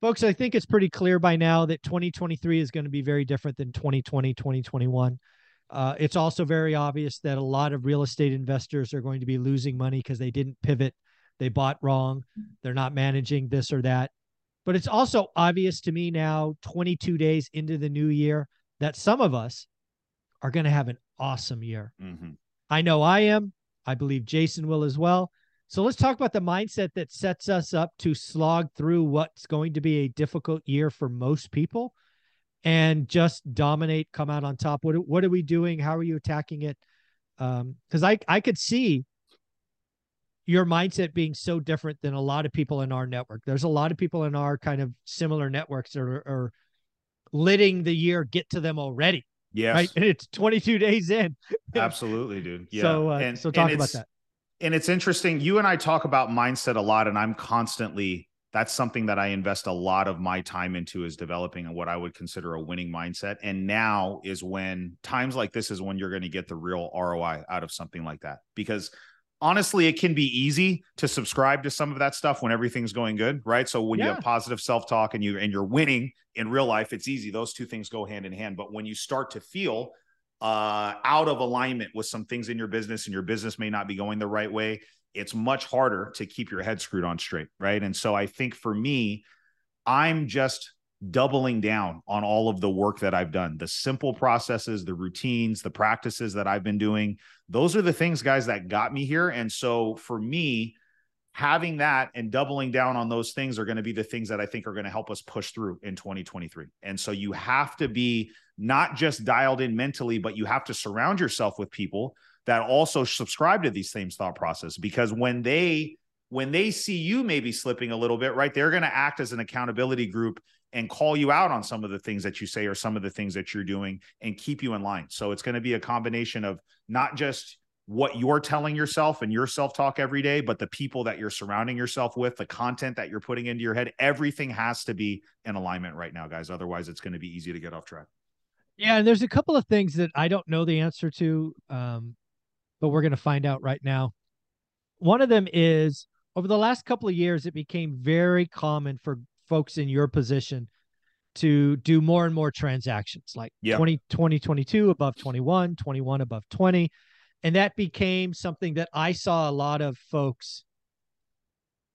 folks, I think it's pretty clear by now that 2023 is going to be very different than 2020, 2021. Uh, it's also very obvious that a lot of real estate investors are going to be losing money because they didn't pivot, they bought wrong, they're not managing this or that. But it's also obvious to me now, 22 days into the new year, that some of us are going to have an awesome year. Mhm. I know I am. I believe Jason will as well. So let's talk about the mindset that sets us up to slog through what's going to be a difficult year for most people and just dominate, come out on top. What what are we doing? How are you attacking it? Um, because I I could see your mindset being so different than a lot of people in our network. There's a lot of people in our kind of similar networks that are, are letting the year get to them already, Yes. right? And it's 22 days in. Absolutely, dude. Yeah. So uh, And- so and talk about that. And it's interesting you and i talk about mindset a lot and i'm constantly that's something that i invest a lot of my time into is developing what i would consider a winning mindset. And now is when times like this is when you're going to get the real roi out of something like that. Because honestly it can be easy to subscribe to some of that stuff when everything's going good right? So when you have positive self-talk and you and you're winning in real life it's easy. Those two things go hand in hand. But when you start to feel uh, out of alignment with some things in your business and your business may not be going the right way, it's much harder to keep your head screwed on straight. Right. And so I think for me, I'm just doubling down on all of the work that I've done, the simple processes, the routines, the practices that I've been doing. Those are the things, guys, that got me here. And so for me, having that and doubling down on those things are going to be the things that I think are going to help us push through in 2023. And so you have to be not just dialed in mentally, but you have to surround yourself with people that also subscribe to these same thought process because when they when they see you maybe slipping a little bit, right, they're going to act as an accountability group and call you out on some of the things that you say or some of the things that you're doing and keep you in line. So it's going to be a combination of not just what you're telling yourself and your self talk every day, but the people that you're surrounding yourself with, the content that you're putting into your head, everything has to be in alignment right now, guys. Otherwise, it's going to be easy to get off track. Yeah, and there's a couple of things that I don't know the answer to, um, but we're going to find out right now. One of them is over the last couple of years, it became very common for folks in your position to do more and more transactions, like Yeah. 20, 20, 22 above 21, 21 above 20. And that became something that I saw a lot of folks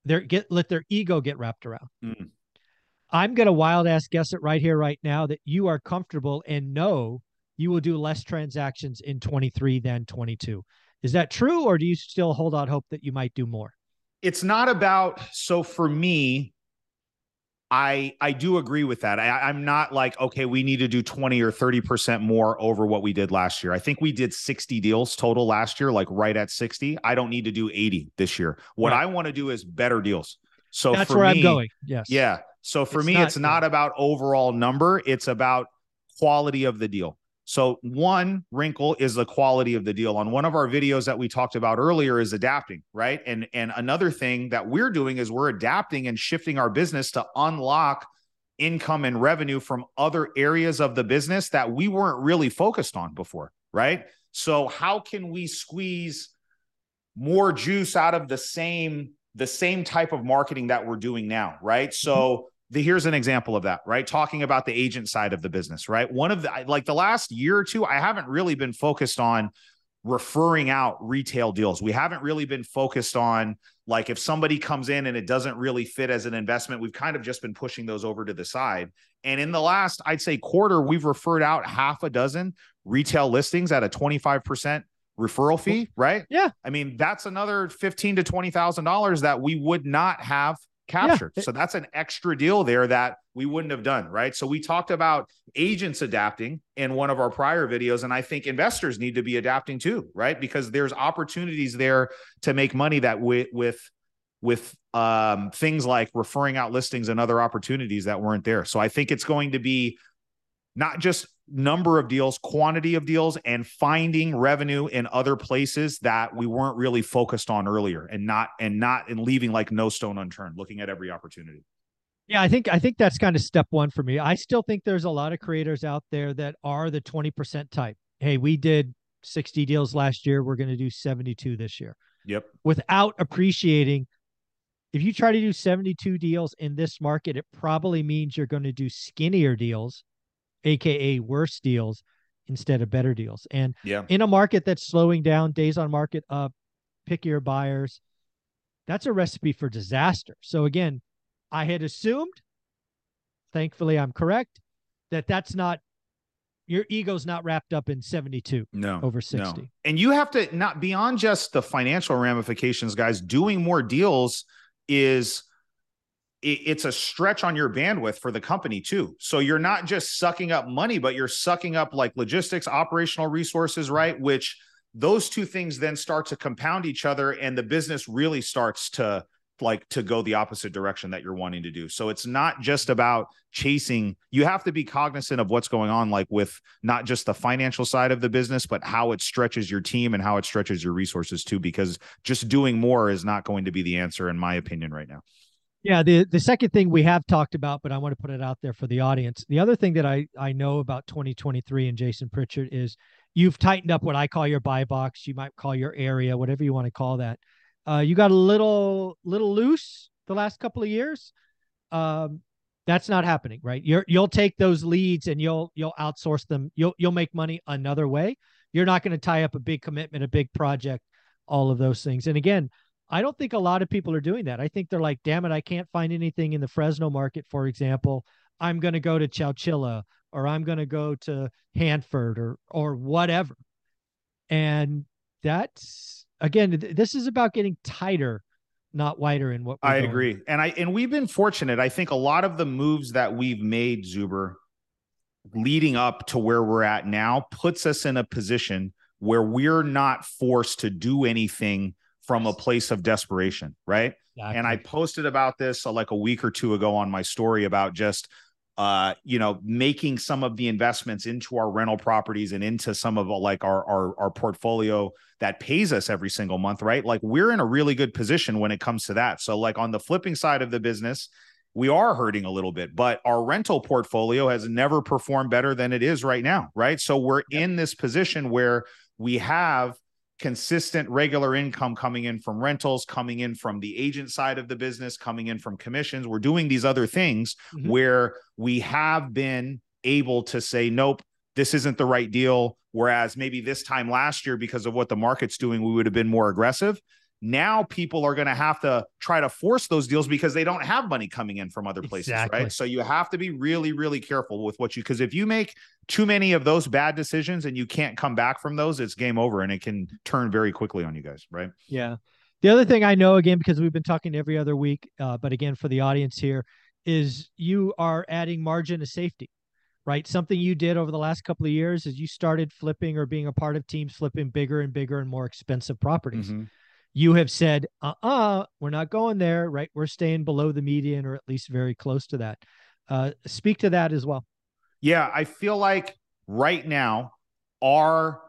their get let their ego get wrapped around. Mm. I'm going to wild ass guess it right here, right now, that you are comfortable and know you will do less transactions in 23 than 22. Is that true, or do you still hold out hope that you might do more? it's not about so for me i i do agree with that. I, i'm not like okay we need to do 20 or 30 percent more over what we did last year. I think we did 60 deals total last year like right at 60 i don't need to do 80 this year. What Right. i want to do is better deals. So That's for where me, I'm going. Yes. yeah. So for It's me not- it's not about overall number. It's about quality of the deal so one wrinkle is the quality of the deal. On one of our videos that we talked about earlier is adapting, right? And and another thing that we're doing is we're adapting and shifting our business to unlock income and revenue from other areas of the business that we weren't really focused on before, right? So how can we squeeze more juice out of the same the same type of marketing that we're doing now, right? So the, here's an example of that, right? Talking about the agent side of the business, right? One of the like the last year or two, I haven't really been focused on referring out retail deals. We haven't really been focused on like if somebody comes in and it doesn't really fit as an investment, we've kind of just been pushing those over to the side. And in the last, I'd say quarter, we've referred out half a dozen retail listings at a 25% referral fee, right? Yeah. I mean, that's another fifteen to twenty thousand dollars that we would not have captured. Yeah. So that's an extra deal there that we wouldn't have done, right? So we talked about agents adapting in one of our prior videos, and I think investors need to be adapting too, right? Because there's opportunities there to make money that with with with um, things like referring out listings and other opportunities that weren't there. So I think it's going to be not just number of deals, quantity of deals, and finding revenue in other places that we weren't really focused on earlier, and not and not and leaving like no stone unturned, looking at every opportunity. Yeah, I think I think that's kind of step one for me. I still think there's a lot of creators out there that are the 20% type. Hey, we did 60 deals last year. We're going to do 72 this year Yep. without appreciating if you try to do 72 deals in this market, it probably means you're going to do skinnier deals, aka worse deals instead of better deals. And yeah. in a market that's slowing down, days on market up, pickier buyers, that's a recipe for disaster. So again, I had assumed, thankfully I'm correct, that that's not your ego's not wrapped up in 72 no over 60 no. and you have to not beyond just the financial ramifications guys doing more deals is it's a stretch on your bandwidth for the company too. So you're not just sucking up money, but you're sucking up like logistics, operational resources, right? Which those two things then start to compound each other and the business really starts to like to go the opposite direction that you're wanting to do. So it's not just about chasing. You have to be cognizant of what's going on, like with not just the financial side of the business, but how it stretches your team and how it stretches your resources too, because just doing more is not going to be the answer, in my opinion, right now. Yeah, the the second thing we have talked about, but I want to put it out there for the audience. The other thing that I I know about 2023 and Jason Pritchard is you've tightened up what I call your buy box. You might call your area, whatever you want to call that. Uh, you got a little little loose the last couple of years. Um, that's not happening, right? You're you'll take those leads and you'll you'll outsource them. You'll you'll make money another way. You're not going to tie up a big commitment, a big project, all of those things. And again, I don't think a lot of people are doing that. I think they're like, damn it, I can't find anything in the Fresno market, for example. I'm going to go to Chowchilla or I'm going to go to Hanford or or whatever. And that's again, this is about getting tighter, not wider in what I agree. And I and we've been fortunate. I think a lot of the moves that we've made, Zuber, leading up to where we're at now, puts us in a position where we're not forced to do anything from a place of desperation, right? Exactly. And I posted about this uh, like a week or two ago on my story about just uh, you know, making some of the investments into our rental properties and into some of like our, our our portfolio that pays us every single month, right? Like we're in a really good position when it comes to that. So like on the flipping side of the business, we are hurting a little bit, but our rental portfolio has never performed better than it is right now, right? So we're yep. in this position where we have consistent regular income coming in from rentals, coming in from the agent side of the business, coming in from commissions. We're doing these other things mm-hmm. where we have been able to say, nope, this isn't the right deal. Whereas maybe this time last year, because of what the market's doing, we would have been more aggressive. Now people are going to have to try to force those deals because they don't have money coming in from other places, exactly. right? So you have to be really, really careful with what you because if you make too many of those bad decisions and you can't come back from those, it's game over and it can turn very quickly on you guys, right? Yeah. The other thing I know again because we've been talking every other week, uh, but again for the audience here is you are adding margin of safety right? Something you did over the last couple of years is you started flipping or being a part of teams flipping bigger and bigger and more expensive properties. Mm-hmm you have said, uh uh-uh, uh, we are not going there, right? We're staying below the median or at least very close to that. Uh, speak to that as well. Yeah, I feel like right now, our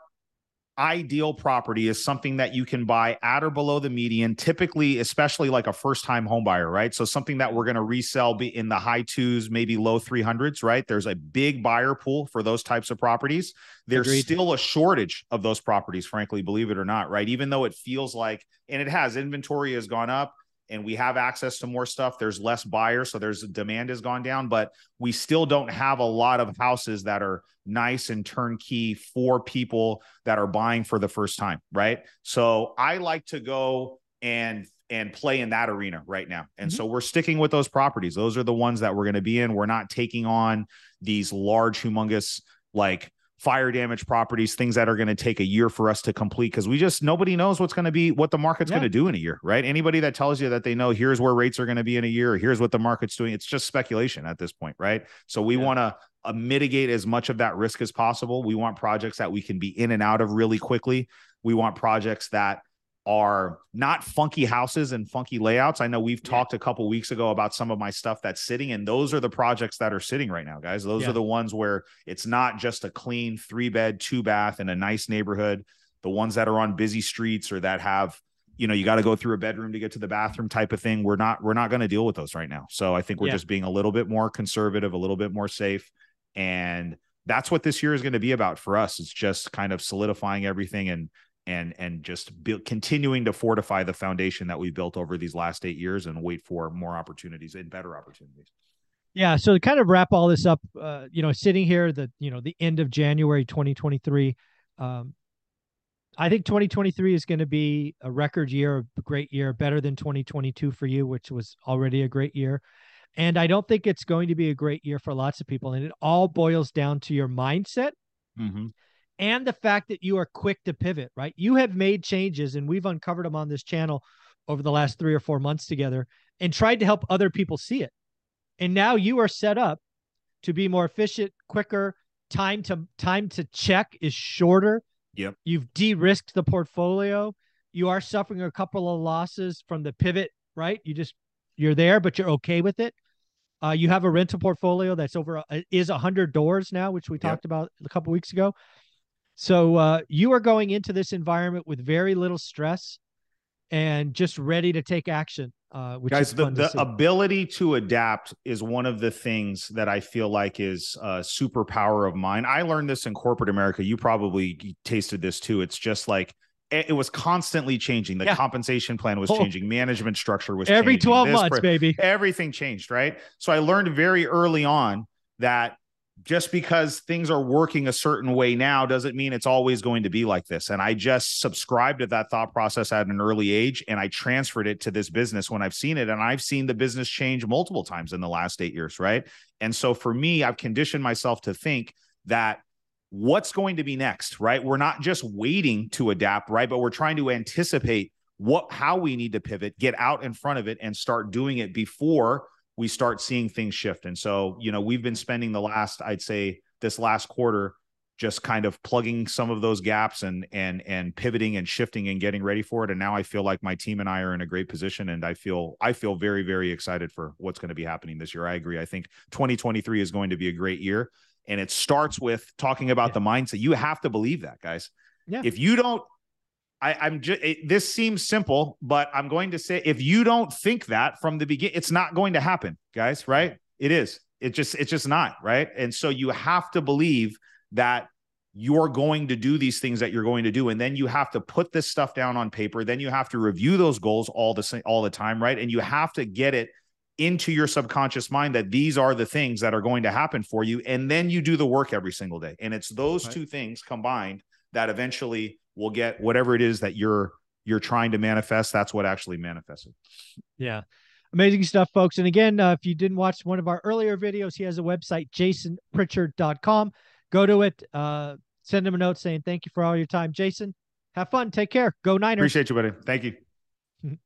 ideal property is something that you can buy at or below the median, typically, especially like a first time home buyer, right? So something that we're going to resell be in the high twos, maybe low 300s, right? There's a big buyer pool for those types of properties. There's Agreed. still a shortage of those properties, frankly, believe it or not, right? Even though it feels like, and it has, inventory has gone up and we have access to more stuff. There's less buyers so there's demand has gone down but we still don't have a lot of houses that are nice and turnkey for people that are buying for the first time right? So i like to go and and play in that arena right now. And mm-hmm. so we're sticking with those properties. Those are the ones that we're going to be in. We're not taking on these large humongous like fire damage properties, things that are going to take a year for us to complete because we just nobody knows what's going to be what the market's yeah. going to do in a year, right? Anybody that tells you that they know here's where rates are going to be in a year, here's what the market's doing, it's just speculation at this point, right? So we yeah. want to uh, mitigate as much of that risk as possible. We want projects that we can be in and out of really quickly. We want projects that are not funky houses and funky layouts. I know we've yeah. talked a couple weeks ago about some of my stuff that's sitting, and those are the projects that are sitting right now, guys. Those yeah. are the ones where it's not just a clean three bed, two bath in a nice neighborhood. The ones that are on busy streets or that have, you know, you got to go through a bedroom to get to the bathroom type of thing. We're not, we're not going to deal with those right now. So I think we're yeah. just being a little bit more conservative, a little bit more safe. And that's what this year is going to be about for us. It's just kind of solidifying everything and and and just continuing to fortify the foundation that we built over these last eight years and wait for more opportunities and better opportunities. Yeah. So to kind of wrap all this up, uh, you know, sitting here, the you know the end of January 2023, um, I think 2023 is going to be a record year, a great year, better than 2022 for you, which was already a great year. And I don't think it's going to be a great year for lots of people. And it all boils down to your mindset Mm-hmm. And the fact that you are quick to pivot, right? You have made changes, and we've uncovered them on this channel over the last three or four months together and tried to help other people see it. And now you are set up to be more efficient, quicker. Time to time to check is shorter. Yep. You've de-risked the portfolio. You are suffering a couple of losses from the pivot, right? You just you're there, but you're okay with it. Uh, you have a rental portfolio that's over uh, is a hundred doors now, which we Yep. talked about a couple weeks ago. So uh, you are going into this environment with very little stress and just ready to take action. Uh, which guys is the, the see. ability to adapt is one of the things that i feel like is a superpower of mine i learned this in corporate america you probably tasted this too it's just like it it was constantly changing the Yeah. compensation plan was Oh. changing management structure was every changing, 12 this months, baby. everything changed right so i learned very early on that just because things are working a certain way now doesn't mean it's always going to be like this. And I just subscribed to that thought process at an early age and I transferred it to this business when I've seen it. And I've seen the business change multiple times in the last eight years. Right. And so for me, I've conditioned myself to think that what's going to be next, right? We're not just waiting to adapt, right? But we're trying to anticipate what how we need to pivot, get out in front of it and start doing it before we start seeing things shift. And so, you know, we've been spending the last, I'd say this last quarter just kind of plugging some of those gaps and and and pivoting and shifting and getting ready for it. And now I feel like my team and I are in a great position and I feel I feel very, very excited for what's going to be happening this year. I agree. I think 2023 is going to be a great year. And it starts with talking about Yeah. the mindset. You have to believe that, guys. Yeah. If you don't I, I'm just this seems simple, but I'm going to say if you don't think that from the beginning, it's not going to happen, guys. Right? It is. It just it's just not right. And so you have to believe that you're going to do these things that you're going to do, and then you have to put this stuff down on paper. Then you have to review those goals all the all the time, right? And you have to get it into your subconscious mind that these are the things that are going to happen for you, and then you do the work every single day. And it's those Right. two things combined that eventually will get whatever it is that you're you're trying to manifest that's what actually manifested Yeah. Amazing stuff, folks. And again, uh, if you didn't watch one of our earlier videos, he has a website, jasonpritchard.com. Go to it, uh, send him a note saying thank you for all your time. Jason, have fun. Take care. Go Niners. appreciate you buddy thank you